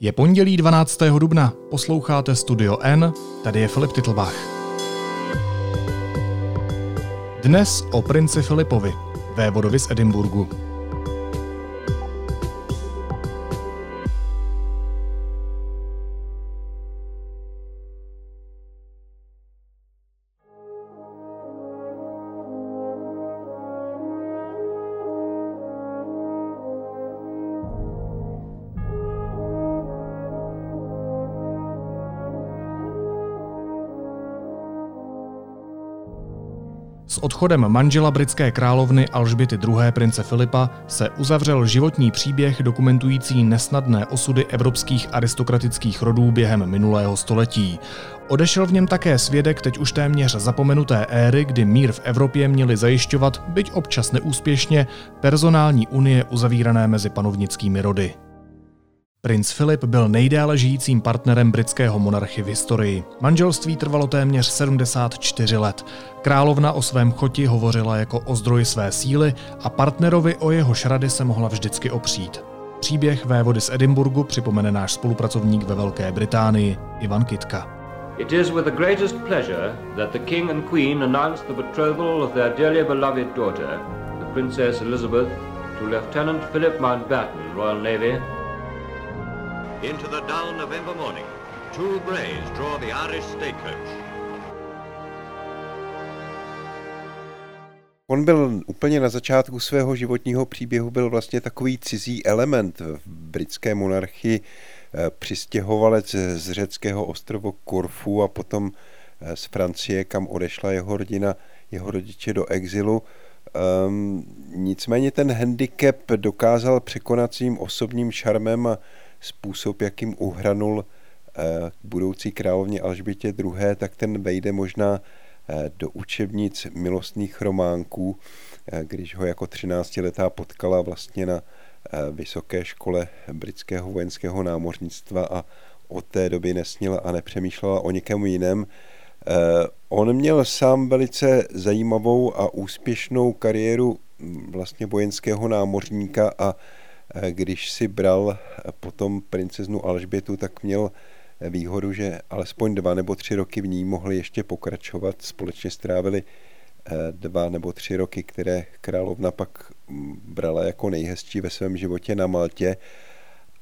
Je pondělí 12. dubna, posloucháte Studio N, tady je Filip Titlbach. Dnes o princi Filipovi, vévodovi z Edinburgu. Odchodem manžela britské královny Alžběty II. prince Filipa se uzavřel životní příběh dokumentující nesnadné osudy evropských aristokratických rodů během minulého století. Odešel v něm také svědek teď už téměř zapomenuté éry, kdy mír v Evropě měli zajišťovat, byť občas neúspěšně, personální unie uzavírané mezi panovnickými rody. Princ Filip byl nejdéle žijícím partnerem britského monarchy v historii. Manželství trvalo téměř 74 let. Královna o svém choti hovořila jako o zdroji své síly a partnerovi o jeho šrady se mohla vždycky opřít. Příběh vévody z Edinburgu připomene náš spolupracovník ve Velké Británii, Ivan Kitka. It is with the greatest pleasure that the King and Queen announce the betrothal of their dearly beloved daughter, the Princess Elizabeth, to Lieutenant Philip Mountbatten, Royal Navy, into the dull November morning, two greys draw the Irish stagecoach. On byl úplně na začátku svého životního příběhu, byl vlastně takový cizí element v britské monarchii, eh, přistěhovalec z řeckého ostrovu Korfu a potom eh, z Francie, kam odešla jeho rodina, jeho rodiče do exilu. Um, nicméně ten handicap dokázal překonat svým osobním šarmem a způsob, jakým uhranul eh, budoucí královně Alžbětě II., tak ten vejde možná eh, do učebnic milostných románků, eh, když ho jako 13-letá potkala vlastně na vysoké škole britského vojenského námořnictva a od té doby nesnila a nepřemýšlela o někom jiném. On měl sám velice zajímavou a úspěšnou kariéru vlastně vojenského námořníka a když si bral potom princeznu Alžbětu, tak měl výhodu, že alespoň dva nebo tři roky v ní mohli ještě pokračovat. Společně strávili eh, dva nebo tři roky, které královna pak mm, brala jako nejhezčí ve svém životě na Maltě.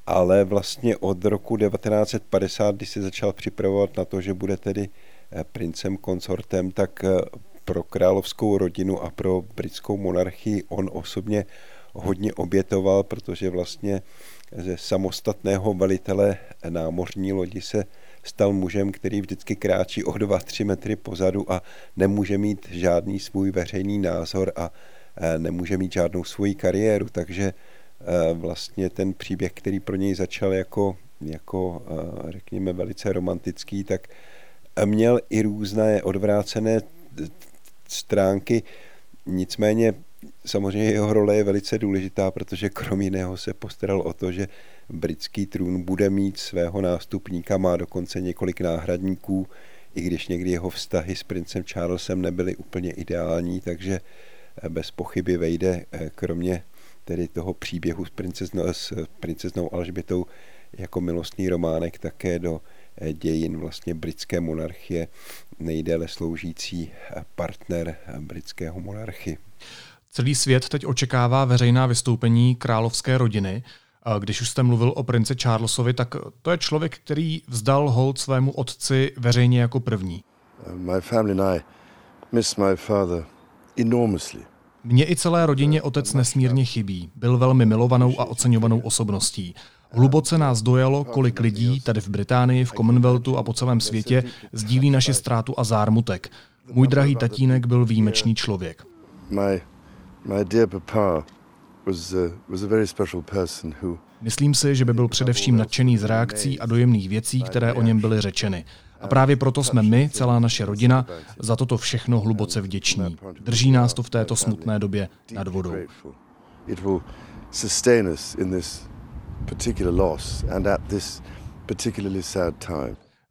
Ale vlastně od roku 1950, když se začal připravovat na to, že bude tedy eh, princem konsortem, tak eh, pro královskou rodinu a pro britskou monarchii on osobně hodně obětoval, protože vlastně ze samostatného velitele námořní lodi se stal mužem, který vždycky kráčí o 2-3 metry pozadu a nemůže mít žádný svůj veřejný názor a e, nemůže mít žádnou svoji kariéru, takže e, vlastně ten příběh, který pro něj začal jako, jako e, řekněme, velice romantický, tak měl i různé odvrácené stránky, nicméně samozřejmě jeho role je velice důležitá, protože krom jiného se postaral o to, že britský trůn bude mít svého nástupníka, má dokonce několik náhradníků, i když někdy jeho vztahy s princem Charlesem nebyly úplně ideální, takže eh, bez pochyby vejde eh, kromě tedy toho příběhu s princeznou, s princeznou Alžbětou jako milostný románek také do eh, dějin vlastně britské monarchie nejdéle sloužící partner britského monarchy. Celý svět teď očekává veřejná vystoupení královské rodiny. Když už jste mluvil o princi Charlesovi, tak to je člověk, který vzdal hold svému otci veřejně jako první. My family and I miss my father enormously. Mně i celé rodině otec nesmírně chybí. Byl velmi milovanou a oceňovanou osobností. Hluboce nás dojalo, kolik lidí tady v Británii, v Commonwealthu a po celém světě sdílí naši ztrátu a zármutek. Můj drahý tatínek byl výjimečný člověk. My My dear papa was a, was a very special person who Myslím si, že by byl především nadšený z reakcí a dojemných věcí, které o něm byly řečeny. A právě proto jsme my, celá naše rodina, za toto všechno hluboce vděční. Drží nás to v této smutné době nad vodou.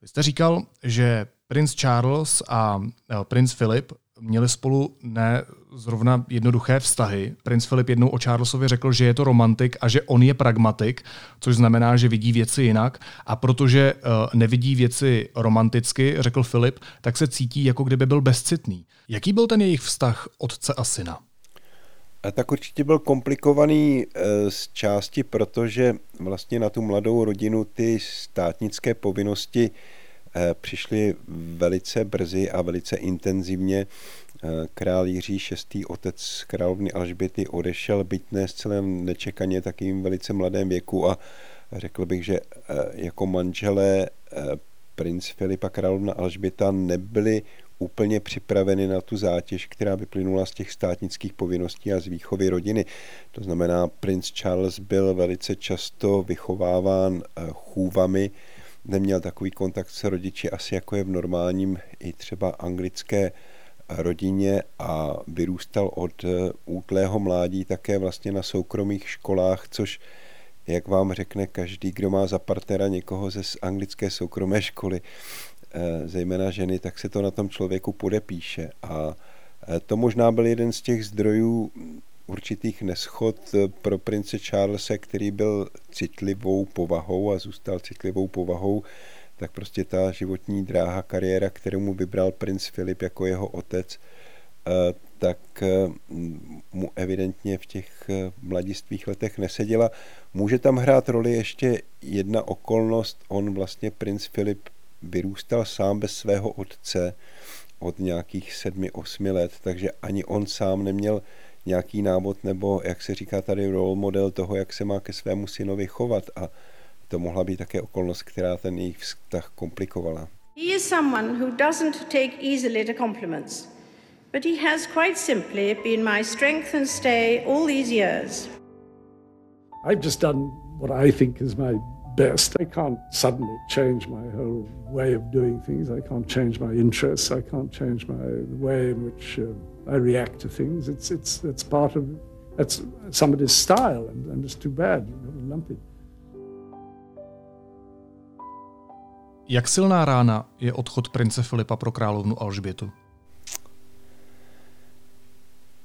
Vy jste říkal, že princ Charles a eh, princ Philip měli spolu ne zrovna jednoduché vztahy. Prince Filip jednou o Charlesovi řekl, že je to romantik a že on je pragmatik, což znamená, že vidí věci jinak. A protože uh, nevidí věci romanticky, řekl Filip, tak se cítí, jako kdyby byl bezcitný. Jaký byl ten jejich vztah otce a syna? A tak určitě byl komplikovaný eh, z části, protože vlastně na tu mladou rodinu ty státnické povinnosti eh, přišly velice brzy a velice intenzivně. Eh, král Jiří VI. otec královny Alžběty odešel, byť ne zcela nečekaně, takým velice mladém věku a řekl bych, že jako manželé princ Filip a královna Alžběta nebyli úplně připraveny na tu zátěž, která vyplynula z těch státnických povinností a z výchovy rodiny. To znamená, princ Charles byl velice často vychováván eh, chůvami, neměl takový kontakt s rodiči asi jako je v normálním i třeba anglické rodině a vyrůstal od eh, útlého mládí také vlastně na soukromých školách, což jak vám řekne každý, kdo má za partnera někoho ze anglické soukromé školy, Eh, zejména ženy, tak se to na tom člověku podepíše. A eh, to možná byl jeden z těch zdrojů určitých neschod eh, pro prince Charlesa, který byl citlivou povahou a zůstal citlivou povahou, tak prostě ta životní dráha, kariéra, kterou mu vybral princ Filip jako jeho otec, tak mu evidentně v těch mladistvých letech neseděla. Může tam hrát roli ještě jedna okolnost. On vlastně princ Filip vyrůstal sám bez svého otce od nějakých sedmi, osmi let, takže ani on sám neměl nějaký návod nebo, jak se říká tady, role model toho, jak se má ke svému synovi chovat a to mohla být také okolnost, která ten jejich vztah komplikovala. He is someone who doesn't take easily to compliments, but he has quite simply been my strength and stay all these years. I've just done what I think is my best. I can't suddenly change my whole way of doing things. I can't change my interests. I can't change my the way in which uh, I react to things. It's it's it's part of that's somebody's style, and, and it's too bad. You know, lumpy. Jak silná rána je odchod prince Filipa pro královnu Alžbětu?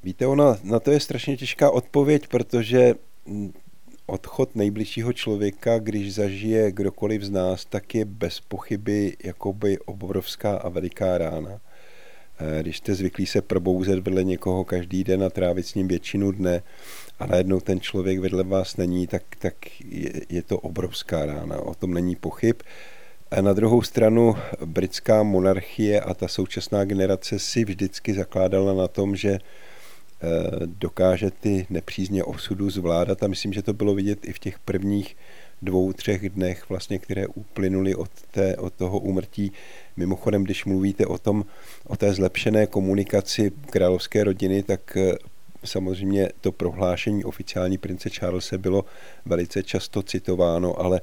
Víte, ona, na to je strašně těžká odpověď, protože odchod nejbližšího člověka, když zažije kdokoliv z nás, tak je bez pochyby jakoby obrovská a veliká rána. Eh, když jste zvyklí se probouzet vedle někoho každý den a trávit s ním většinu dne a najednou ten člověk vedle vás není, tak, tak je, je to obrovská rána. O tom není pochyb. A na druhou stranu britská monarchie a ta současná generace si vždycky zakládala na tom, že Eh, dokáže ty nepřízně osudu zvládat a myslím, že to bylo vidět i v těch prvních dvou, třech dnech, vlastně, které uplynuly od, té, od toho úmrtí. Mimochodem, když mluvíte o tom, o té zlepšené komunikaci královské rodiny, tak eh, samozřejmě to prohlášení oficiální prince Charlesa bylo velice často citováno, ale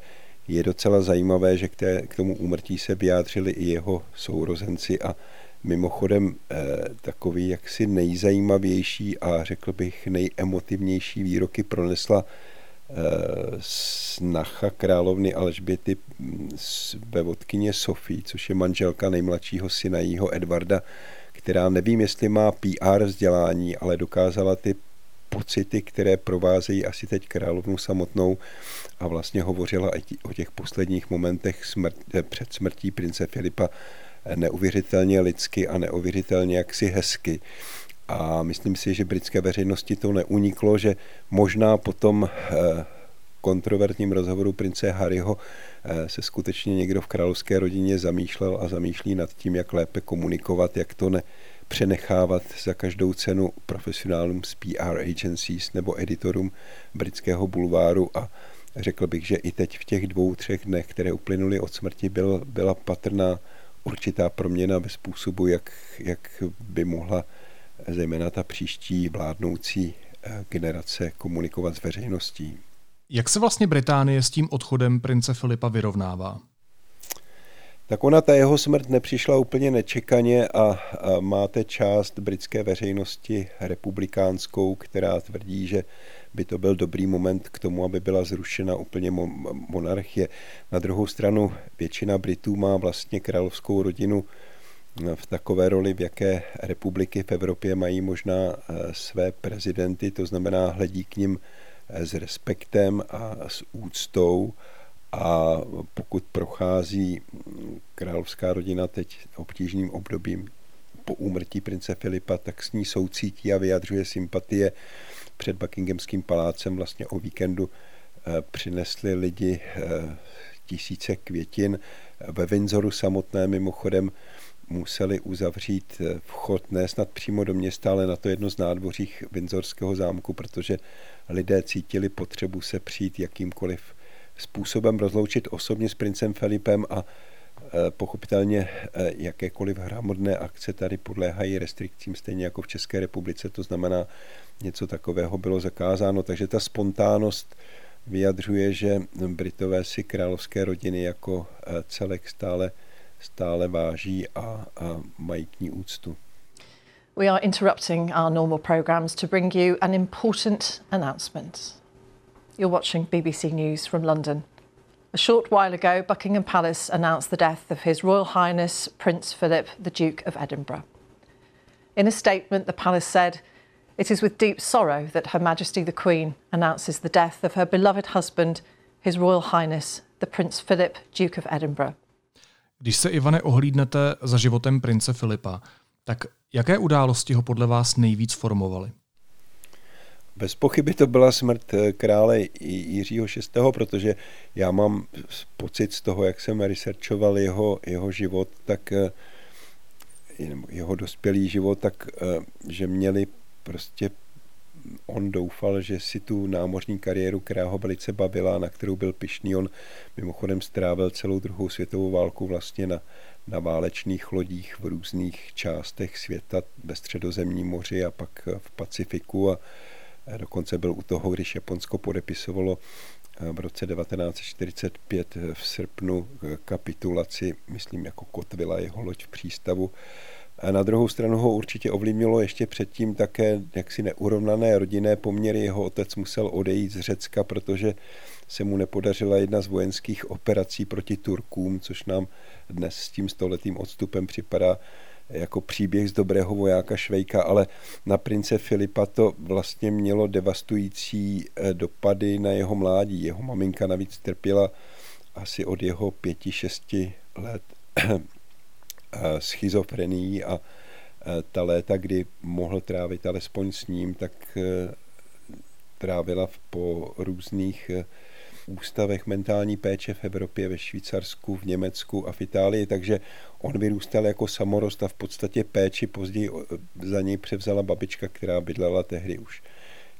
je docela zajímavé, že k, té, k tomu úmrtí se vyjádřili i jeho sourozenci a Mimochodem eh, takový jaksi nejzajímavější a řekl bych nejemotivnější výroky pronesla eh, snacha královny Alžběty mm, ve vodkyně Sofii, což je manželka nejmladšího syna jího Edvarda, která nevím, jestli má PR vzdělání, ale dokázala ty pocity, které provázejí asi teď královnu samotnou a vlastně hovořila o těch posledních momentech smrt, eh, před smrtí prince Filipa neuvěřitelně lidsky a neuvěřitelně jaksi hezky. A myslím si, že britské veřejnosti to neuniklo, že možná po tom eh, kontroverzním rozhovoru prince Harryho eh, se skutečně někdo v královské rodině zamýšlel a zamýšlí nad tím, jak lépe komunikovat, jak to ne přenechávat za každou cenu profesionálům z PR agencies nebo editorům britského bulváru. A řekl bych, že i teď v těch dvou, třech dnech, které uplynuly od smrti, byl, byla patrná určitá proměna ve způsobu, jak, jak by mohla zejména ta příští vládnoucí eh, generace komunikovat s veřejností. Jak se vlastně Británie s tím odchodem prince Filipa vyrovnává? Tak ona, ta jeho smrt nepřišla úplně nečekaně a, a máte část britské veřejnosti republikánskou, která tvrdí, že by to byl dobrý moment k tomu, aby byla zrušena úplně monarchie. Na druhou stranu většina Britů má vlastně královskou rodinu v takové roli, v jaké republiky v Evropě mají možná své prezidenty, to znamená hledí k ním s respektem a s úctou a pokud prochází královská rodina teď obtížným obdobím po úmrtí prince Filipa, tak s ní soucítí a vyjadřuje sympatie před Buckinghamským palácem. Vlastně o víkendu eh, přinesli lidi eh, tisíce květin. Ve Windsoru samotné mimochodem museli uzavřít eh, vchod ne snad přímo do města, ale na to jedno z nádvořích Windsorského zámku, protože lidé cítili potřebu se přijít jakýmkoliv způsobem rozloučit osobně s princem Filipem a e, pochopitelně e, jakékoliv hromadné akce tady podléhají restrikcím, stejně jako v České republice, to znamená, něco takového bylo zakázáno, takže ta spontánnost vyjadřuje, že Britové si královské rodiny jako celek stále, stále váží a, a mají k ní úctu. We are interrupting our normal programmes to bring you an important announcement. You're watching BBC News from London. A short while ago, Buckingham Palace announced the death of His Royal Highness Prince Philip, the Duke of Edinburgh. In a statement, the palace said, It is with deep sorrow that Her Majesty the Queen announces the death of her beloved husband, His Royal Highness, the Prince Philip, Duke of Edinburgh. Když se, Ivane, ohlídnete za životem prince Filipa, tak jaké události ho podle vás nejvíc formovaly? Bez pochyby to byla smrt eh, krále Jiřího VI., protože já mám pocit z toho, jak jsem researchoval jeho, jeho život, tak eh, jeho dospělý život, tak eh, že měli prostě on doufal, že si tu námořní kariéru, která ho velice bavila, na kterou byl pišný, on mimochodem strávil celou druhou světovou válku vlastně na, na válečných lodích v různých částech světa ve středozemním moři a pak v Pacifiku a Dokonce byl u toho, když Japonsko podepisovalo eh, v roce 1945 eh, v srpnu eh, kapitulaci, myslím, jako kotvila jeho loď v přístavu. A na druhou stranu ho určitě ovlivnilo ještě předtím také jaksi neurovnané rodinné poměry. Jeho otec musel odejít z Řecka, protože se mu nepodařila jedna z vojenských operací proti Turkům, což nám dnes s tím stoletým odstupem připadá jako příběh z dobrého vojáka Švejka, ale na prince Filipa to vlastně mělo devastující eh, dopady na jeho mládí. Jeho maminka navíc trpěla asi od jeho pěti, šesti let schizofrenií a eh, ta léta, kdy mohl trávit alespoň s ním, tak trávila po různých ústavech mentální péče v Evropě, ve Švýcarsku, v Německu a v Itálii, takže on vyrůstal jako samorost a v podstatě péči později za něj převzala babička, která bydlela tehdy už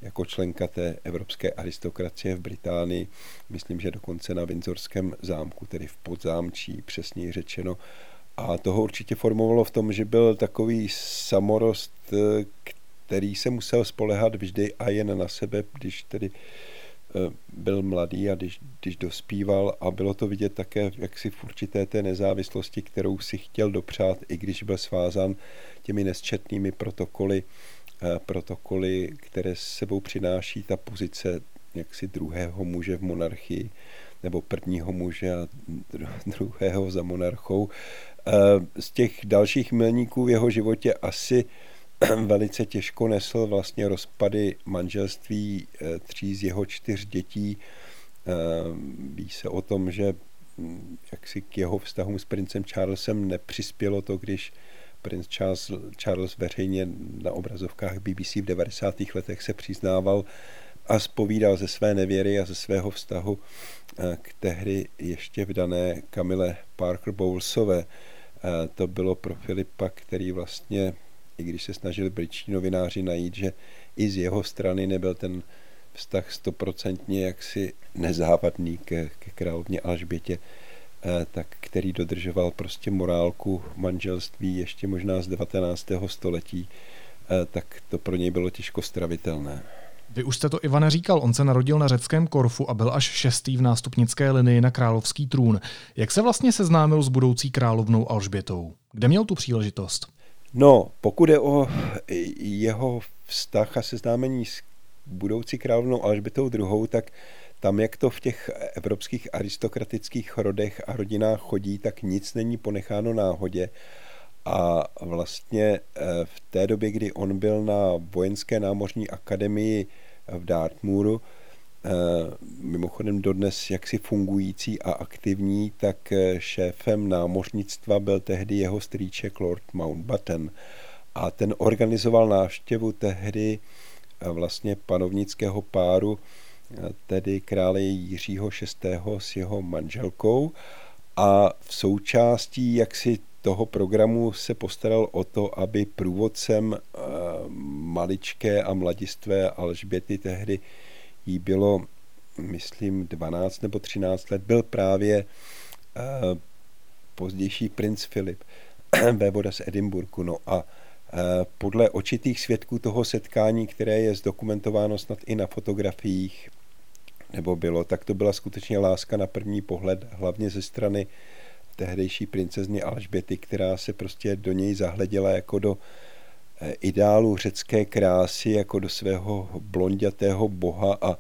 jako členka té evropské aristokracie v Británii, myslím, že dokonce na Windsorském zámku, tedy v podzámčí, přesněji řečeno. A toho určitě formovalo v tom, že byl takový samorost, který se musel spolehat vždy a jen na sebe, když tedy Eh, byl mladý a když, když dospíval a bylo to vidět také jaksi v určité té nezávislosti, kterou si chtěl dopřát, i když byl svázán těmi nesčetnými protokoly, eh, protokoly, které s sebou přináší ta pozice jaksi druhého muže v monarchii nebo prvního muže a druhého za monarchou. Eh, z těch dalších milníků v jeho životě asi velice těžko nesl vlastně rozpady manželství eh, tří z jeho čtyř dětí. Eh, ví se o tom, že hm, jaksi k jeho vztahům s princem Charlesem nepřispělo to, když princ Charles, Charles veřejně na obrazovkách BBC v 90. letech se přiznával a spovídal ze své nevěry a ze svého vztahu k tehdy ještě vdané Kamile Parker Bowlesové. To bylo pro Filipa, který vlastně i když se snažili britští novináři najít, že i z jeho strany nebyl ten vztah stoprocentně jaksi nezávadný ke, ke královně Alžbětě, eh, tak který dodržoval prostě morálku manželství ještě možná z 19. století, eh, tak to pro něj bylo těžko stravitelné. Vy už jste to Ivane říkal, on se narodil na řeckém Korfu a byl až šestý v nástupnické linii na královský trůn. Jak se vlastně seznámil s budoucí královnou Alžbětou? Kde měl tu příležitost? No, pokud je o jeho vztah a seznámení s budoucí královnou Alžbětou II., tak tam, jak to v těch evropských aristokratických rodech a rodinách chodí, tak nic není ponecháno náhodě. A vlastně v té době, kdy on byl na vojenské námořní akademii v Dartmouru, mimochodem dodnes jaksi fungující a aktivní, tak šéfem námořnictva byl tehdy jeho strýček Lord Mountbatten. A ten organizoval návštěvu tehdy vlastně panovnického páru, tedy krále Jiřího VI. s jeho manželkou a v součástí jaksi toho programu se postaral o to, aby průvodcem maličké a mladistvé Alžběty tehdy jí bylo, myslím, 12 nebo 13 let, byl právě pozdější princ Filip, vévoda z Edinburgu. No a Eh, podle očitých svědků toho setkání, které je zdokumentováno snad i na fotografiích, nebo bylo, tak to byla skutečně láska na první pohled, hlavně ze strany tehdejší princezny Alžběty, která se prostě do něj zahleděla jako do eh, ideálu řecké krásy, jako do svého blondětého boha a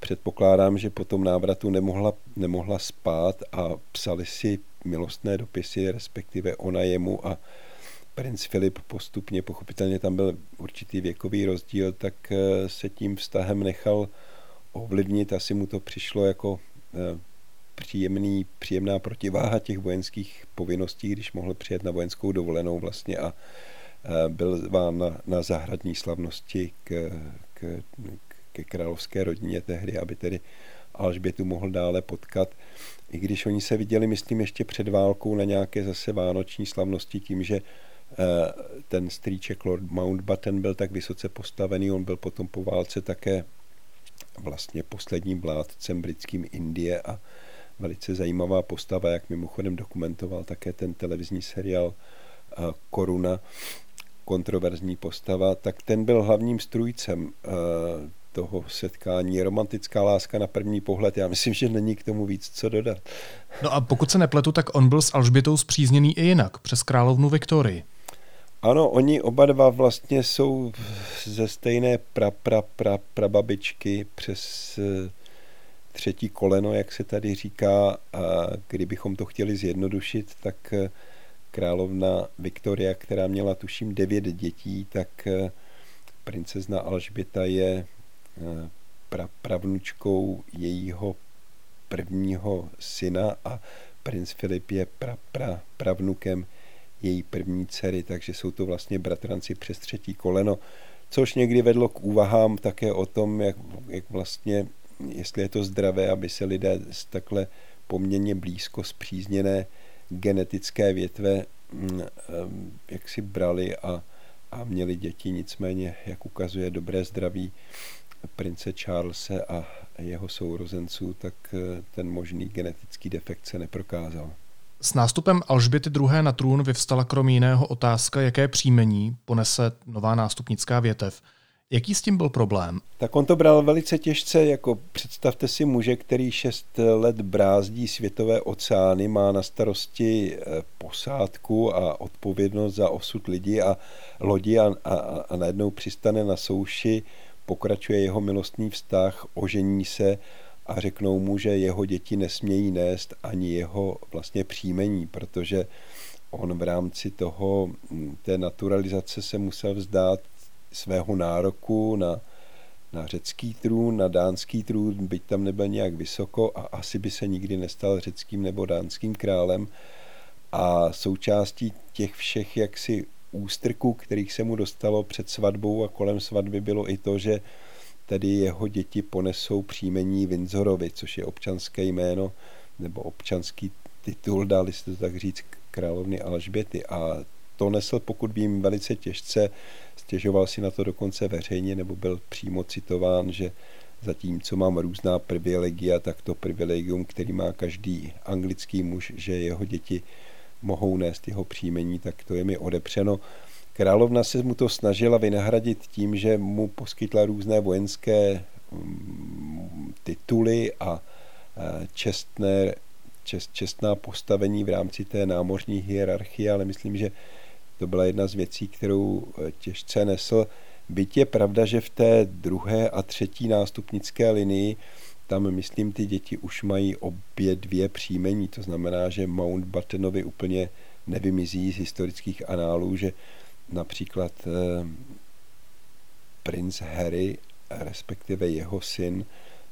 předpokládám, že po tom návratu nemohla, nemohla spát a psali si milostné dopisy, respektive ona jemu a princ Filip postupně, pochopitelně tam byl určitý věkový rozdíl, tak eh, se tím vztahem nechal ovlivnit. Asi mu to přišlo jako eh, příjemný, příjemná protiváha těch vojenských povinností, když mohl přijet na vojenskou dovolenou vlastně a byl vám na, na zahradní slavnosti k, k, ke královské rodině tehdy, aby tedy Alžbětu mohl dále potkat. I když oni se viděli, myslím, ještě před válkou na nějaké zase vánoční slavnosti tím, že Eh, ten strýček Lord Mountbatten byl tak vysoce postavený, on byl potom po válce také vlastně posledním vládcem britským Indie a velice zajímavá postava, jak mimochodem dokumentoval také ten televizní seriál eh, Koruna, kontroverzní postava, tak ten byl hlavním strůjcem eh, toho setkání. Romantická láska na první pohled, já myslím, že není k tomu víc co dodat. No a pokud se nepletu, tak on byl s Alžbětou zpřízněný i jinak, přes královnu Viktorii. Ano, oni oba dva vlastně jsou ze stejné pra, pra, pra, prababičky přes eh, třetí koleno, jak se tady říká. A kdybychom to chtěli zjednodušit, tak eh, královna Viktoria, která měla tuším devět dětí, tak eh, princezna Alžběta je pra, pravnučkou jejího prvního syna a princ Filip je pra, pra, pravnukem její první dcery, takže jsou to vlastně bratranci přes třetí koleno, což někdy vedlo k úvahám také o tom, jak, jak vlastně, jestli je to zdravé, aby se lidé z takhle poměrně blízko zpřízněné genetické větve mm, jak si brali a, a měli děti, nicméně, jak ukazuje dobré zdraví prince Charlese a jeho sourozenců, tak eh, ten možný genetický defekt se neprokázal. S nástupem Alžběty II. na trůn vyvstala krom jiného otázka, jaké příjmení ponese nová nástupnická větev. Jaký s tím byl problém? Tak on to bral velice těžce, jako představte si muže, který šest let brázdí světové oceány, má na starosti eh, posádku a odpovědnost za osud lidí a lodi a, a, a najednou přistane na souši, pokračuje jeho milostný vztah, ožení se a řeknou mu, že jeho děti nesmějí nést ani jeho vlastně příjmení, protože on v rámci toho, té naturalizace se musel vzdát svého nároku na, na řecký trůn, na dánský trůn, byť tam nebyl nějak vysoko a asi by se nikdy nestal řeckým nebo dánským králem. A součástí těch všech jaksi ústrků, kterých se mu dostalo před svatbou a kolem svatby bylo i to, že tedy jeho děti ponesou příjmení Windsorovi, což je občanské jméno nebo občanský titul, dali se to tak říct, královny Alžběty. A to nesl, pokud vím, velice těžce, stěžoval si na to dokonce veřejně, nebo byl přímo citován, že zatímco mám různá privilegia, tak to privilegium, který má každý anglický muž, že jeho děti mohou nést jeho příjmení, tak to je mi odepřeno. Královna se mu to snažila vynahradit tím, že mu poskytla různé vojenské mm, tituly a čestné, čest, čestná postavení v rámci té námořní hierarchie, ale myslím, že to byla jedna z věcí, kterou e, těžce nesl. Byť je pravda, že v té druhé a třetí nástupnické linii tam, myslím, ty děti už mají obě dvě příjmení, to znamená, že Mountbattenovi úplně nevymizí z historických análů, že například eh, princ Harry, respektive jeho syn,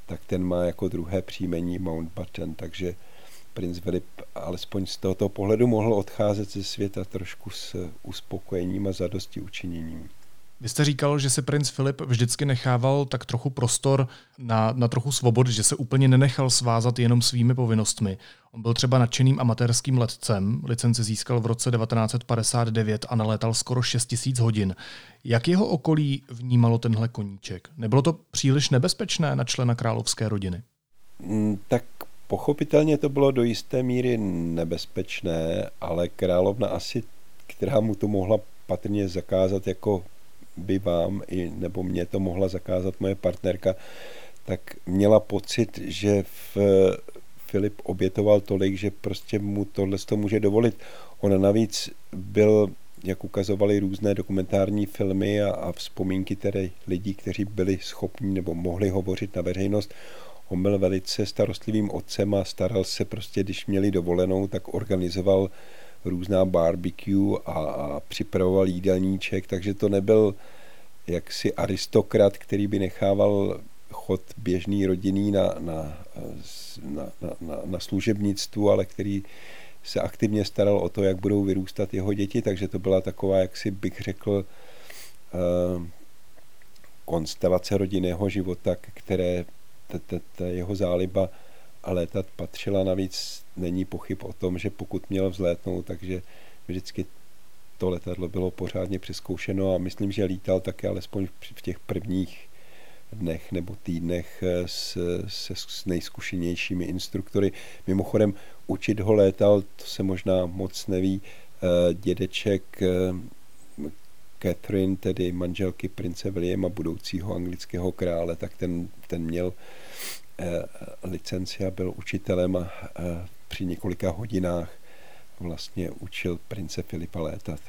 tak ten má jako druhé příjmení Mountbatten, takže princ Filip alespoň z tohoto pohledu mohl odcházet ze světa trošku s uspokojením a zadosti učiněním. Vy jste říkal, že si princ Filip vždycky nechával tak trochu prostor na, na trochu svobody, že se úplně nenechal svázat jenom svými povinnostmi. On byl třeba nadšeným amatérským letcem, licenci získal v roce 1959 a nalétal skoro 6 000 hodin. Jak jeho okolí vnímalo tenhle koníček? Nebylo to příliš nebezpečné na člena královské rodiny? Mm, tak pochopitelně to bylo do jisté míry nebezpečné, ale královna asi, která mu to mohla patrně zakázat jako by vám i, nebo mě to mohla zakázat moje partnerka, tak měla pocit, že v Filip obětoval tolik, že prostě mu tohle to může dovolit. Ona navíc byl, jak ukazovali různé dokumentární filmy a, a vzpomínky tedy lidí, kteří byli schopni nebo mohli hovořit na veřejnost, on byl velice starostlivým otcem a staral se prostě, když měli dovolenou, tak organizoval různá barbecue a, a připravoval jídelníček, takže to nebyl jaksi aristokrat, který by nechával chod běžný rodinný na, na, na, na, na služebnictvu, ale který se aktivně staral o to, jak budou vyrůstat jeho děti, takže to byla taková, jak si bych řekl, uh, konstelace rodinného života, které ta jeho záliba a létat patřila. Navíc není pochyb o tom, že pokud měl vzlétnout, takže vždycky to letadlo bylo pořádně přeskoušeno a myslím, že lítal také alespoň v těch prvních dnech nebo týdnech eh, s, se, s nejzkušenějšími instruktory. Mimochodem, učit ho létal, to se možná moc neví, eh, dědeček eh, Catherine, tedy manželky prince Williama, budoucího anglického krále, tak ten, ten měl licenci a byl učitelem a při několika hodinách vlastně učil prince Filipa létat.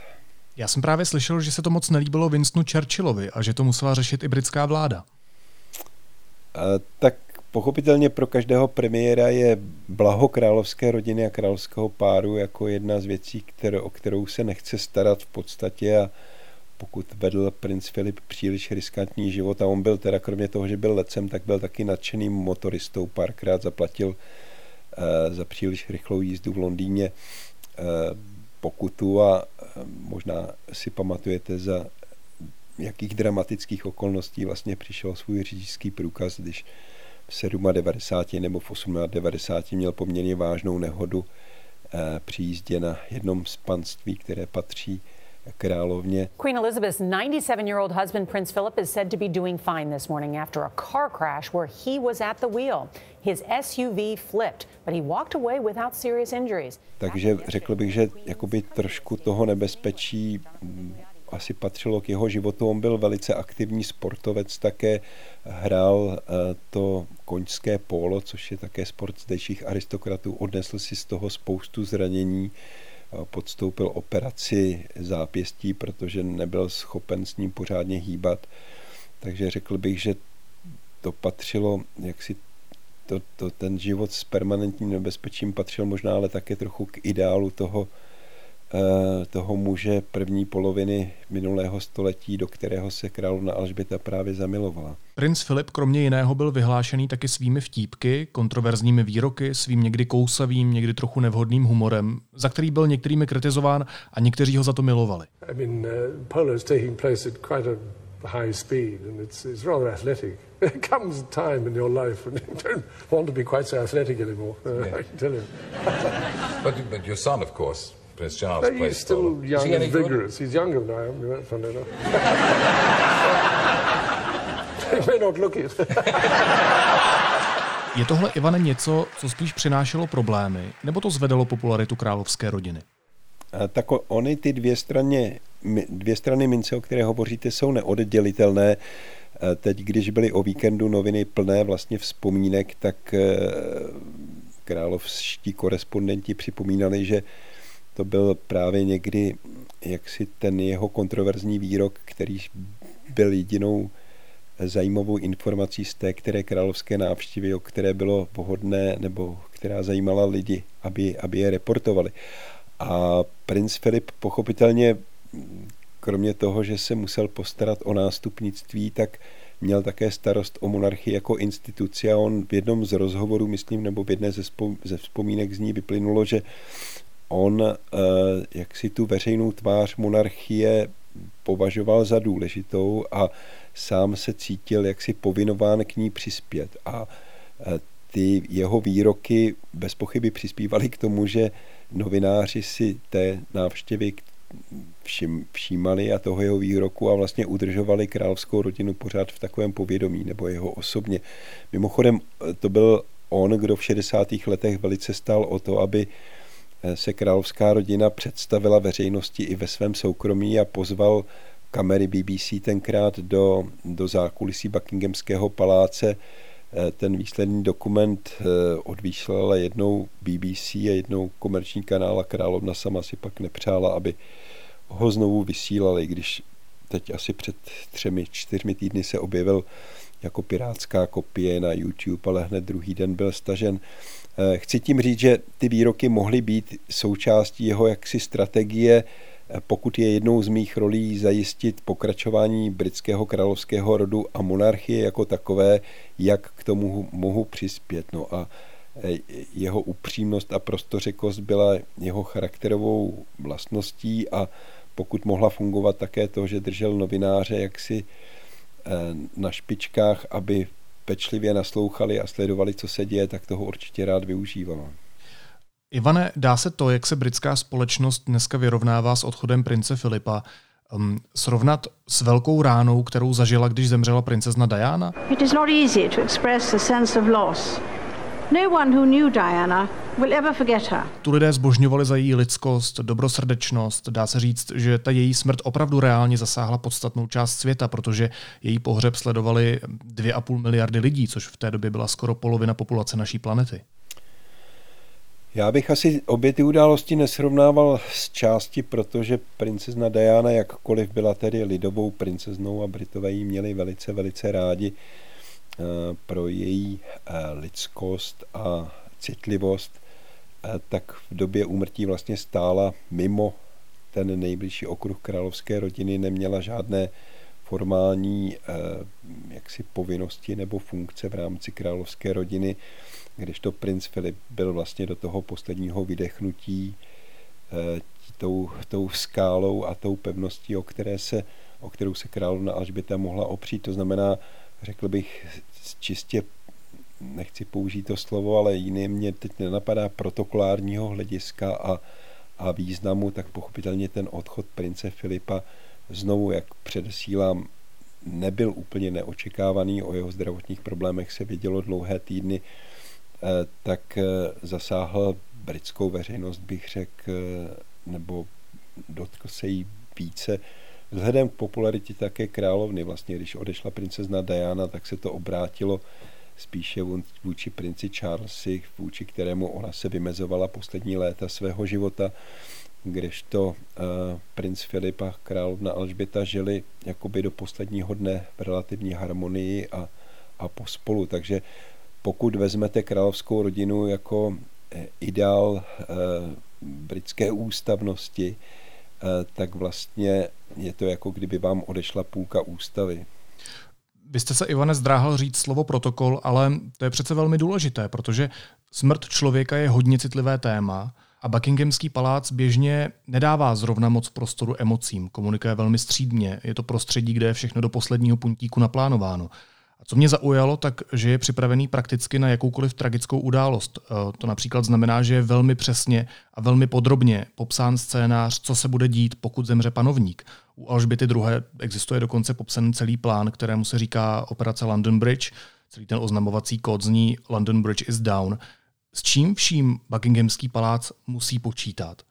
Já jsem právě slyšel, že se to moc nelíbilo Winstonu Churchillovi a že to musela řešit i britská vláda. Tak pochopitelně pro každého premiéra je blaho královské rodiny a královského páru jako jedna z věcí, které, o kterou se nechce starat v podstatě a pokud vedl princ Filip příliš riskantní život a on byl teda kromě toho, že byl lecem, tak byl taky nadšeným motoristou, párkrát zaplatil uh, za příliš rychlou jízdu v Londýně uh, pokutu a uh, možná si pamatujete za jakých dramatických okolností vlastně přišel svůj řidičský průkaz, když v 97 nebo v 98 měl poměrně vážnou nehodu eh, při jízdě na jednom z panství, které patří královně. Queen Elizabeth's 97-year-old husband Prince Philip is said to be doing fine this morning after a car crash where he was at the wheel. His SUV flipped, but he walked away without serious injuries. Takže řekl bych, že jakoby trošku toho nebezpečí asi patřilo k jeho životu. On byl velice aktivní sportovec, také hrál eh, to koňské polo, což je také sport zdejších aristokratů. Odnesl si z toho spoustu zranění, podstoupil operaci zápěstí, protože nebyl schopen s ním pořádně hýbat. Takže řekl bych, že to patřilo, jak si to, to, ten život s permanentním nebezpečím patřil možná ale také trochu k ideálu toho, toho muže první poloviny minulého století, do kterého se královna Alžběta právě zamilovala. Princ Filip kromě jiného byl vyhlášený taky svými vtípky, kontroverzními výroky, svým někdy kousavým, někdy trochu nevhodným humorem, za který byl některými kritizován a někteří ho za to milovali. I mean, uh, polo is taking place at quite a high speed and it's, it's rather athletic. There comes a time in your life when you don't want to be quite so athletic anymore, uh, yeah. I can tell you. but, but your son, of course, Prince Charles but he's still polo. young he and vigorous. Good? He's younger than I am, that's funny enough. he may not look it. Je tohle, Ivane, něco, co spíš přinášelo problémy, nebo to zvedalo popularitu královské rodiny? Tak ony ty dvě strany, dvě strany mince, o které hovoříte, jsou neoddělitelné. Teď, když byly o víkendu noviny plné vlastně vzpomínek, tak královští korespondenti připomínali, že to byl právě někdy jaksi ten jeho kontroverzní výrok, který byl jedinou zajímavou informací z té, které královské návštěvy, o které bylo pohodné nebo která zajímala lidi, aby, aby je reportovali. A princ Filip pochopitelně, kromě toho, že se musel postarat o nástupnictví, tak měl také starost o monarchii jako instituci a on v jednom z rozhovorů, myslím, nebo v jedné ze, vzpomínek z ní vyplynulo, že on eh, jak si tu veřejnou tvář monarchie považoval za důležitou a sám se cítil jaksi povinován k ní přispět. A eh, ty jeho výroky bez pochyby přispívaly k tomu, že novináři si té návštěvy všim, všímali a toho jeho výroku a vlastně udržovali královskou rodinu pořád v takovém povědomí, nebo jeho osobně. Mimochodem, to byl on, kdo v 60. letech velice stál o to, aby se královská rodina představila veřejnosti i ve svém soukromí a pozval kamery BBC tenkrát do, do zákulisí Buckinghamského paláce. Ten výsledný dokument eh, odvýšlala jednou BBC a jednou komerční kanál a královna sama si pak nepřála, aby ho znovu vysílali, když teď asi před třemi, čtyřmi týdny se objevil jako pirátská kopie na YouTube, ale hned druhý den byl stažen. Eh, chci tím říct, že ty výroky mohly být součástí jeho jaksi strategie, eh, pokud je jednou z mých rolí zajistit pokračování britského královského rodu a monarchie jako takové, jak k tomu mohu přispět. No a eh, jeho upřímnost a prostořekost byla jeho charakterovou vlastností a pokud mohla fungovat také to, že držel novináře jaksi na špičkách, aby pečlivě naslouchali a sledovali, co se děje, tak toho určitě rád využívám. Ivane, dá se to, jak se britská společnost dneska vyrovnává s odchodem prince Filipa, um, srovnat s velkou ránou, kterou zažila, když zemřela princezna Diana? It is not easy to express a sense of loss. No one who knew Diana will ever forget her. Tu lidé zbožňovali za její lidskost, dobrosrdečnost. Dá se říct, že ta její smrt opravdu reálně zasáhla podstatnou část světa, protože její pohřeb sledovali 2,5 miliardy lidí, což v té době byla skoro polovina populace naší planety. Já bych asi obě ty události nesrovnával z části, protože princezna Diana, jakkoliv byla tedy lidovou princeznou a Britové ji měli velice, velice rádi, pro její eh, lidskost a citlivost, eh, tak v době úmrtí vlastně stála mimo ten nejbližší okruh královské rodiny, neměla žádné formální jaksi povinnosti nebo funkce v rámci královské rodiny, kdežto princ Filip byl vlastně do toho posledního vydechnutí tou, tou skálou a tou pevností, o, které se, o kterou se královna Alžběta mohla opřít. To znamená, řekl bych, čistě nechci použít to slovo, ale jiný mě teď nenapadá protokolárního hlediska a, a významu, tak pochopitelně ten odchod prince Filipa znovu, jak předesílám, nebyl úplně neočekávaný, o jeho zdravotních problémech se vědělo dlouhé týdny, eh, tak eh, zasáhl britskou veřejnost, bych řekl, eh, nebo dotkl se jí více Vzhledem k popularitě také královny, vlastně když odešla princezna Diana, tak se to obrátilo spíše vůči princi Charlesi, vůči kterému ona se vymezovala poslední léta svého života, kdežto uh, princ Filip a královna Alžběta žili jakoby do posledního dne v relativní harmonii a, a pospolu. Takže pokud vezmete královskou rodinu jako eh, ideál uh, britské ústavnosti, tak vlastně je to jako kdyby vám odešla půlka ústavy. Vy jste se, Ivane, zdráhal říct slovo protokol, ale to je přece velmi důležité, protože smrt člověka je hodně citlivé téma a Buckinghamský palác běžně nedává zrovna moc prostoru emocím, komunikuje velmi střídně, je to prostředí, kde je všechno do posledního puntíku naplánováno. A co mě zaujalo, tak že je připravený prakticky na jakoukoliv tragickou událost. E, to například znamená, že je velmi přesně a velmi podrobně popsán scénář, co se bude dít, pokud zemře panovník. U Alžběty II. existuje dokonce popsaný celý plán, kterému se říká operace London Bridge. Celý ten oznamovací kód zní London Bridge is down. S čím vším Buckinghamský palác musí počítat?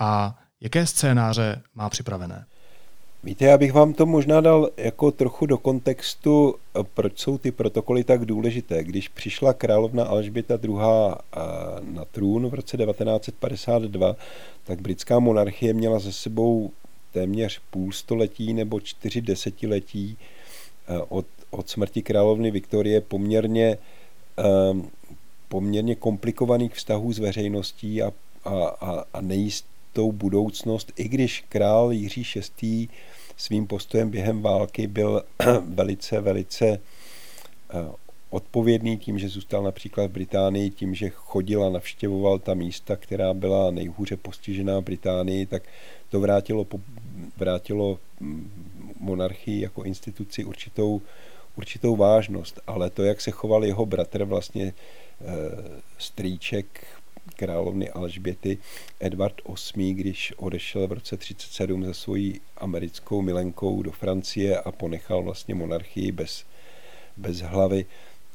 A jaké scénáře má připravené? Víte, já bych vám to možná dal jako trochu do kontextu, eh, proč jsou ty protokoly tak důležité. Když přišla královna Alžběta II. Eh, na trůn v roce 1952, tak britská monarchie měla za sebou téměř půl století nebo čtyři desetiletí eh, od, od smrti královny Viktorie poměrně, poměrně komplikovaných vztahů s veřejností a, a, a, a nejist, určitou budoucnost, i když král Jiří VI. svým postojem během války byl velice, velice eh, odpovědný tím, že zůstal například v Británii, tím, že chodil a navštěvoval ta místa, která byla nejhůře postižená Británii, tak to vrátilo, vrátilo mm, monarchii jako instituci určitou, určitou vážnost. Ale to, jak se choval jeho bratr, vlastně e, strýček královny Alžběty Edward VIII, když odešel v roce 37 za svojí americkou milenkou do Francie a ponechal vlastně monarchii bez, bez hlavy,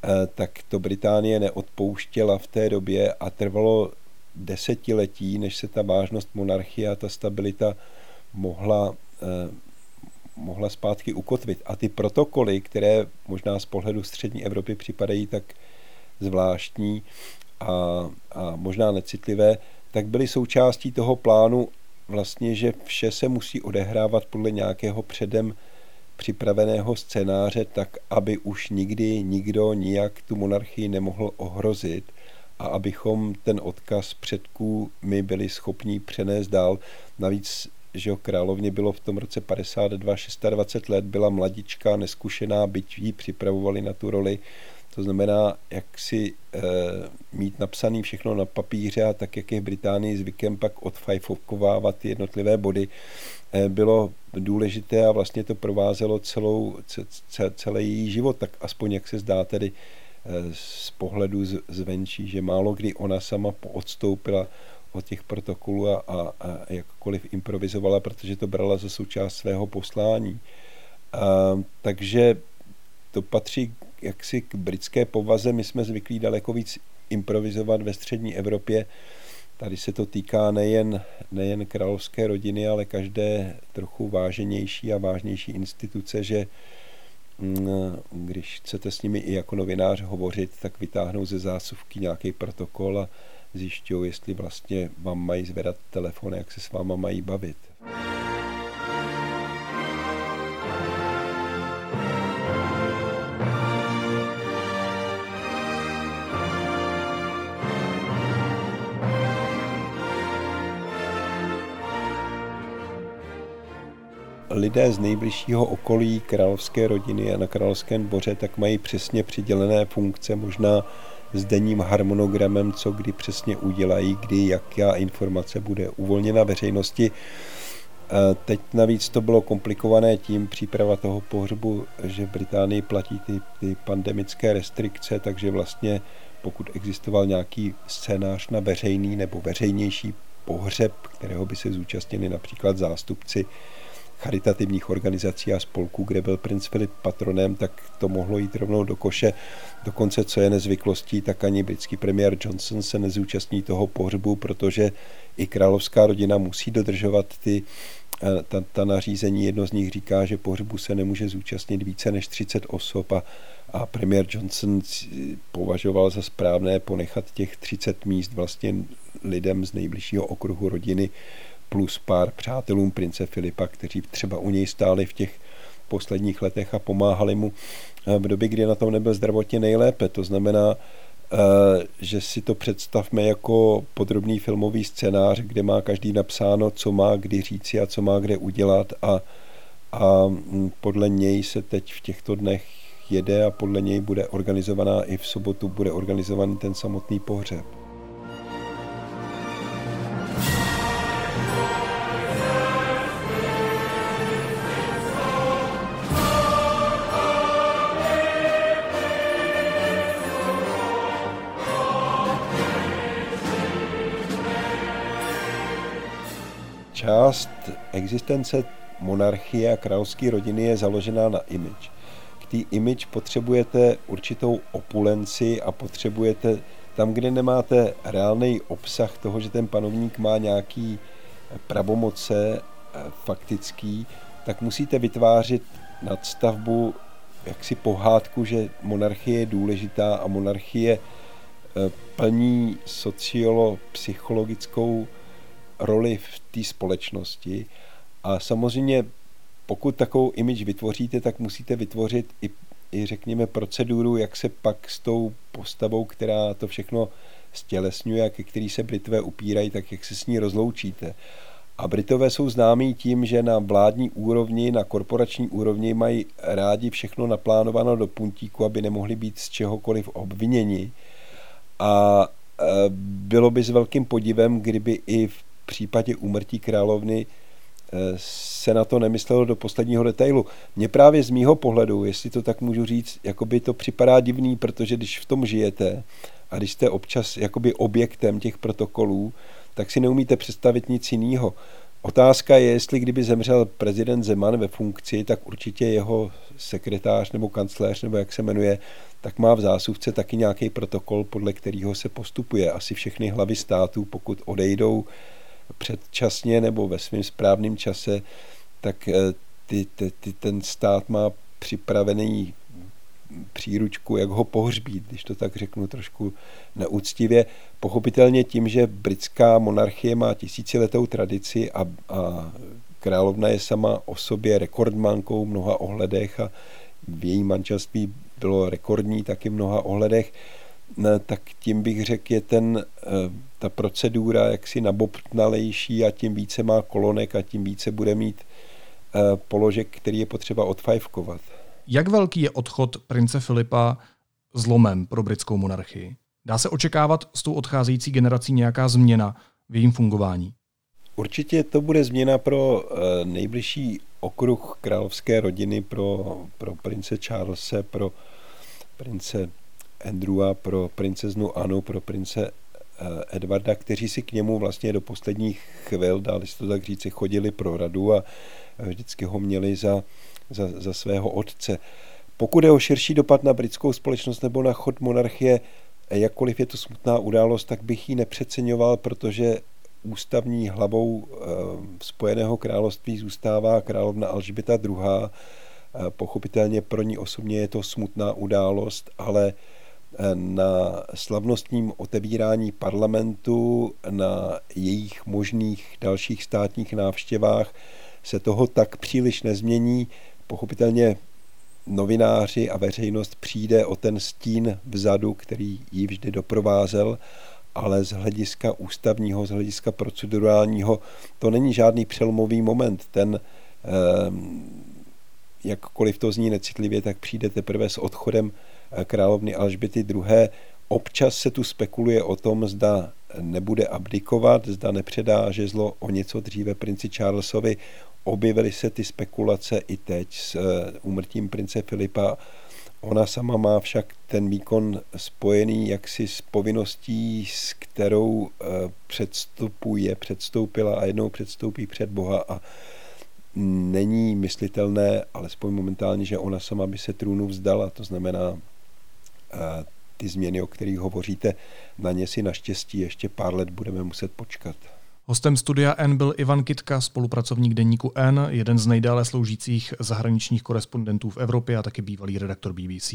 Eh, tak to Británie neodpouštěla v té době a trvalo desetiletí, než se ta vážnost monarchie a ta stabilita mohla, eh, mohla zpátky ukotvit. A ty protokoly, které možná z pohledu střední Evropy připadají tak zvláštní a, a možná necitlivé, tak byly součástí toho plánu vlastně, že vše se musí odehrávat podle nějakého předem připraveného scénáře tak, aby už nikdy nikdo nijak tu monarchii nemohl ohrozit a abychom ten odkaz předků my byli schopni přenést dál. Navíc že jo, královně bylo v tom roce 52, 26 let, byla mladička, neskušená, byť ji připravovali na tu roli. To znamená, jak si e, mít napsaný všechno na papíře a tak, jak je v Británii zvykem pak odfajfokovávat jednotlivé body, e, bylo důležité a vlastně to provázelo celou, celý její život, tak aspoň jak se zdá tedy eh, z pohledu zvenčí, že málo kdy ona sama poodstoupila od těch protokolů a, a, a jakkoliv improvizovala, protože to brala za součást svého poslání. A, takže to patří jaksi k britské povaze. My jsme zvyklí daleko víc improvizovat ve střední Evropě, Tady se to týká nejen, nejen královské rodiny, ale každé trochu váženější a vážnější instituce, že mm, když chcete s nimi i jako novinář hovořit, tak vytáhnou ze zásuvky nějaký protokol a zjišťují, jestli vlastně vám mají zvedat telefon, jak se s váma mají bavit. Lidé z nejbližšího okolí královské rodiny a na královském dvoře tak mají přesně přidělené funkce, možná s denním harmonogramem, co kdy přesně udělají, kdy jaká informace bude uvolněna veřejnosti. Teď navíc to bylo komplikované tím příprava toho pohřbu, že v Británii platí ty, ty pandemické restrikce, takže vlastně pokud existoval nějaký scénář na veřejný nebo veřejnější pohřeb, kterého by se zúčastnili například zástupci charitativních organizací a spolků, kde byl princ Filip patronem, tak to mohlo jít rovnou do koše. Dokonce, co je nezvyklostí, tak ani britský premiér Johnson se nezúčastní toho pohřbu, protože i královská rodina musí dodržovat ty eh, ta, ta nařízení. Jedno z nich říká, že pohřbu se nemůže zúčastnit více než 30 osob a, a premiér Johnson považoval za správné ponechat těch 30 míst vlastně lidem z nejbližšího okruhu rodiny plus pár přátelům prince Filipa, kteří třeba u něj stáli v těch posledních letech a pomáhali mu eh, v době, kdy na tom nebyl zdravotně nejlépe. To znamená, eh, že si to představme jako podrobný filmový scénář, kde má každý napsáno, co má kdy říci a co má kde udělat a, a mm, podle něj se teď v těchto dnech jede a podle něj bude organizovaná i v sobotu bude organizovaný ten samotný pohřeb. Část existence monarchie a královské rodiny je založená na image. K té image potřebujete určitou opulenci a potřebujete tam, kde nemáte reálný obsah toho, že ten panovník má nějaký pravomoce eh, faktický, tak musíte vytvářet nadstavbu jaksi pohádku, že monarchie je důležitá a monarchie eh, plní sociolo-psychologickou roli v té společnosti a samozřejmě pokud takovou image vytvoříte, tak musíte vytvořit i, i řekněme proceduru, jak se pak s tou postavou, která to všechno stělesňuje a ke který se Britové upírají, tak jak se s ní rozloučíte. A Britové jsou známí tím, že na vládní úrovni, na korporační úrovni mají rádi všechno naplánováno do puntíku, aby nemohli být z čehokoliv obviněni. A e, bylo by s velkým podivem, kdyby i v případě úmrtí královny e, se na to nemyslelo do posledního detailu. Mně právě z mýho pohledu, jestli to tak můžu říct, jakoby to připadá divný, protože když v tom žijete a když jste občas jakoby objektem těch protokolů, tak si neumíte představit nic jiného. Otázka je, jestli kdyby zemřel prezident Zeman ve funkci, tak určitě jeho sekretář nebo kancléř, nebo jak se jmenuje, tak má v zásuvce taky nějaký protokol, podle kterého se postupuje. Asi všechny hlavy států, pokud odejdou předčasně nebo ve svém správném čase, tak eh, ty, ty, ty, ten stát má připravený příručku, jak ho pohřbít, když to tak řeknu trošku neúctivě. Pochopitelně tím, že britská monarchie má tisíciletou tradici a, a královna je sama o sobě rekordmankou v mnoha ohledech a v její manželství bylo rekordní taky v mnoha ohledech, tak tím bych řekl, je ten, eh, ta procedura jaksi nabobtnalejší a tím více má kolonek a tím více bude mít eh, položek, který je potřeba odfajfkovat. Jak velký je odchod prince Filipa zlomem pro britskou monarchii? Dá se očekávat s tou odcházející generací nějaká změna v jejím fungování? Určitě to bude změna pro eh, nejbližší okruh královské rodiny, pro, pro prince Charlese, pro prince Andrewa, pro princeznu Anu, pro prince eh, Edvarda, kteří si k němu vlastně do posledních chvil, dali se to tak říci, chodili pro radu a vždycky ho měli za, za, za svého otce. Pokud je o širší dopad na britskou společnost nebo na chod monarchie, jakkoliv je to smutná událost, tak bych ji nepřeceňoval, protože ústavní hlavou eh, Spojeného království zůstává královna Alžběta II. Eh, pochopitelně pro ní osobně je to smutná událost, ale eh, na slavnostním otevírání parlamentu, na jejich možných dalších státních návštěvách se toho tak příliš nezmění. Pochopitelně novináři a veřejnost přijde o ten stín vzadu, který ji vždy doprovázel, ale z hlediska ústavního, z hlediska procedurálního, to není žádný přelomový moment. Ten, ehm, jakkoliv to zní necitlivě, tak přijde teprve s odchodem královny Alžběty II. Občas se tu spekuluje o tom, zda nebude abdikovat, zda nepředá žezlo o něco dříve princi Charlesovi. Objevily se ty spekulace i teď s eh, úmrtím prince Filipa. Ona sama má však ten výkon spojený jaksi s povinností, s kterou eh, předstupuje, předstoupila a jednou předstoupí před Boha a není myslitelné, alespoň momentálně, že ona sama by se trůnu vzdala. To znamená, ty změny, o kterých hovoříte, na ně si naštěstí ještě pár let budeme muset počkat. Hostem studia N byl Ivan Kitka, spolupracovník deníku N, jeden z nejdále sloužících zahraničních korespondentů v Evropě a taky bývalý redaktor BBC.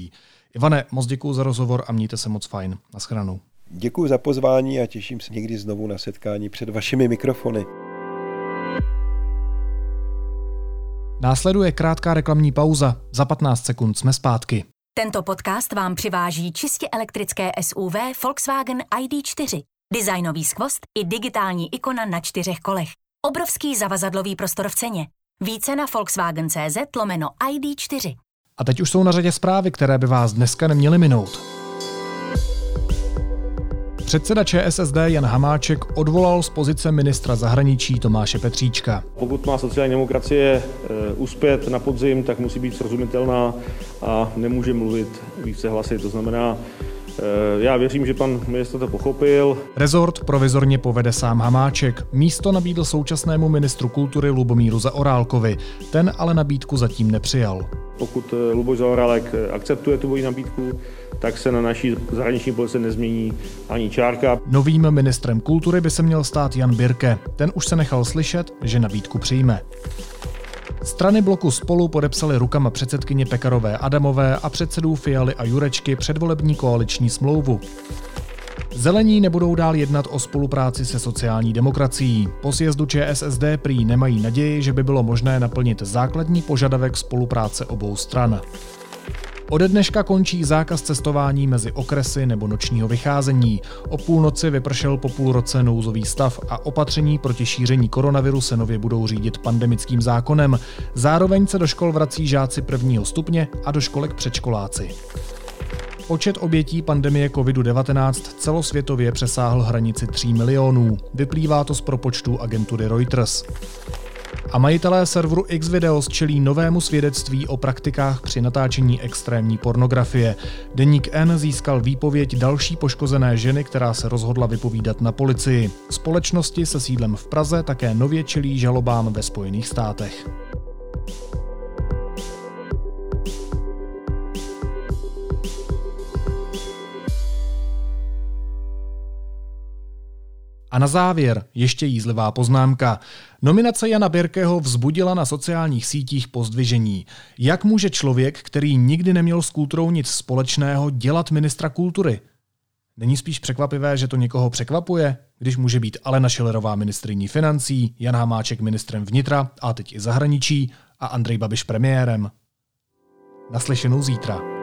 Ivane, moc děkuji za rozhovor a mějte se moc fajn. Naschranou. Děkuji za pozvání a těším se někdy znovu na setkání před vašimi mikrofony. Následuje krátká reklamní pauza. Za 15 sekund jsme zpátky. Tento podcast vám přiváží čistě elektrické SUV Volkswagen ID4. Designový skvost i digitální ikona na čtyřech kolech. Obrovský zavazadlový prostor v ceně. Více na Volkswagen.cz lomeno ID4. A teď už jsou na řadě zprávy, které by vás dneska neměly minout. Předseda ČSSD Jan Hamáček odvolal z pozice ministra zahraničí Tomáše Petříčka. Pokud má sociální demokracie e, uspět na podzim, tak musí být srozumitelná a nemůže mluvit více hlasy. To znamená, Eh, já věřím, že pan ministr to pochopil. Rezort provizorně povede sám Hamáček. Místo nabídl současnému ministru kultury Lubomíru Zaorálkovi. Ten ale nabídku zatím nepřijal. Pokud eh, Luboš Zaorálek eh, akceptuje tu bojí nabídku, tak se na naší zahraniční politice nezmění ani čárka. Novým ministrem kultury by se měl stát Jan Birke. Ten už se nechal slyšet, že nabídku přijme. Strany bloku spolu podepsaly rukama předsedkyně Pekarové Adamové a předsedů Fialy a Jurečky předvolební koaliční smlouvu. Zelení nebudou dál jednat o spolupráci se sociální demokracií. Po sjezdu ČSSD prý nemají naději, že by bylo možné naplnit základní požadavek spolupráce obou stran. Ode dneška končí zákaz cestování mezi okresy nebo nočního vycházení. O půlnoci vypršel po půl roce nouzový stav a opatření proti šíření koronaviru se nově budou řídit pandemickým zákonem. Zároveň se do škol vrací žáci prvního stupně a do školek předškoláci. Počet obětí pandemie COVID-19 celosvětově přesáhl hranici 3 milionů. Vyplývá to z propočtu agentury Reuters. A majitelé serveru Xvideos čelí novému svědectví o praktikách při natáčení extrémní pornografie. Deník N získal výpověď další poškozené ženy, která se rozhodla vypovídat na policii. Společnosti se sídlem v Praze také nově čelí žalobám ve Spojených státech. A na závěr ještě jízlivá poznámka. Nominace Jana Birkeho vzbudila na sociálních sítích pozdvižení. Jak může člověk, který nikdy neměl s kulturou nic společného, dělat ministra kultury? Není spíš překvapivé, že to někoho překvapuje, když může být Alena Šilerová ministriní financí, Jan Hamáček ministrem vnitra a teď i zahraničí a Andrej Babiš premiérem? Naslyšenou zítra.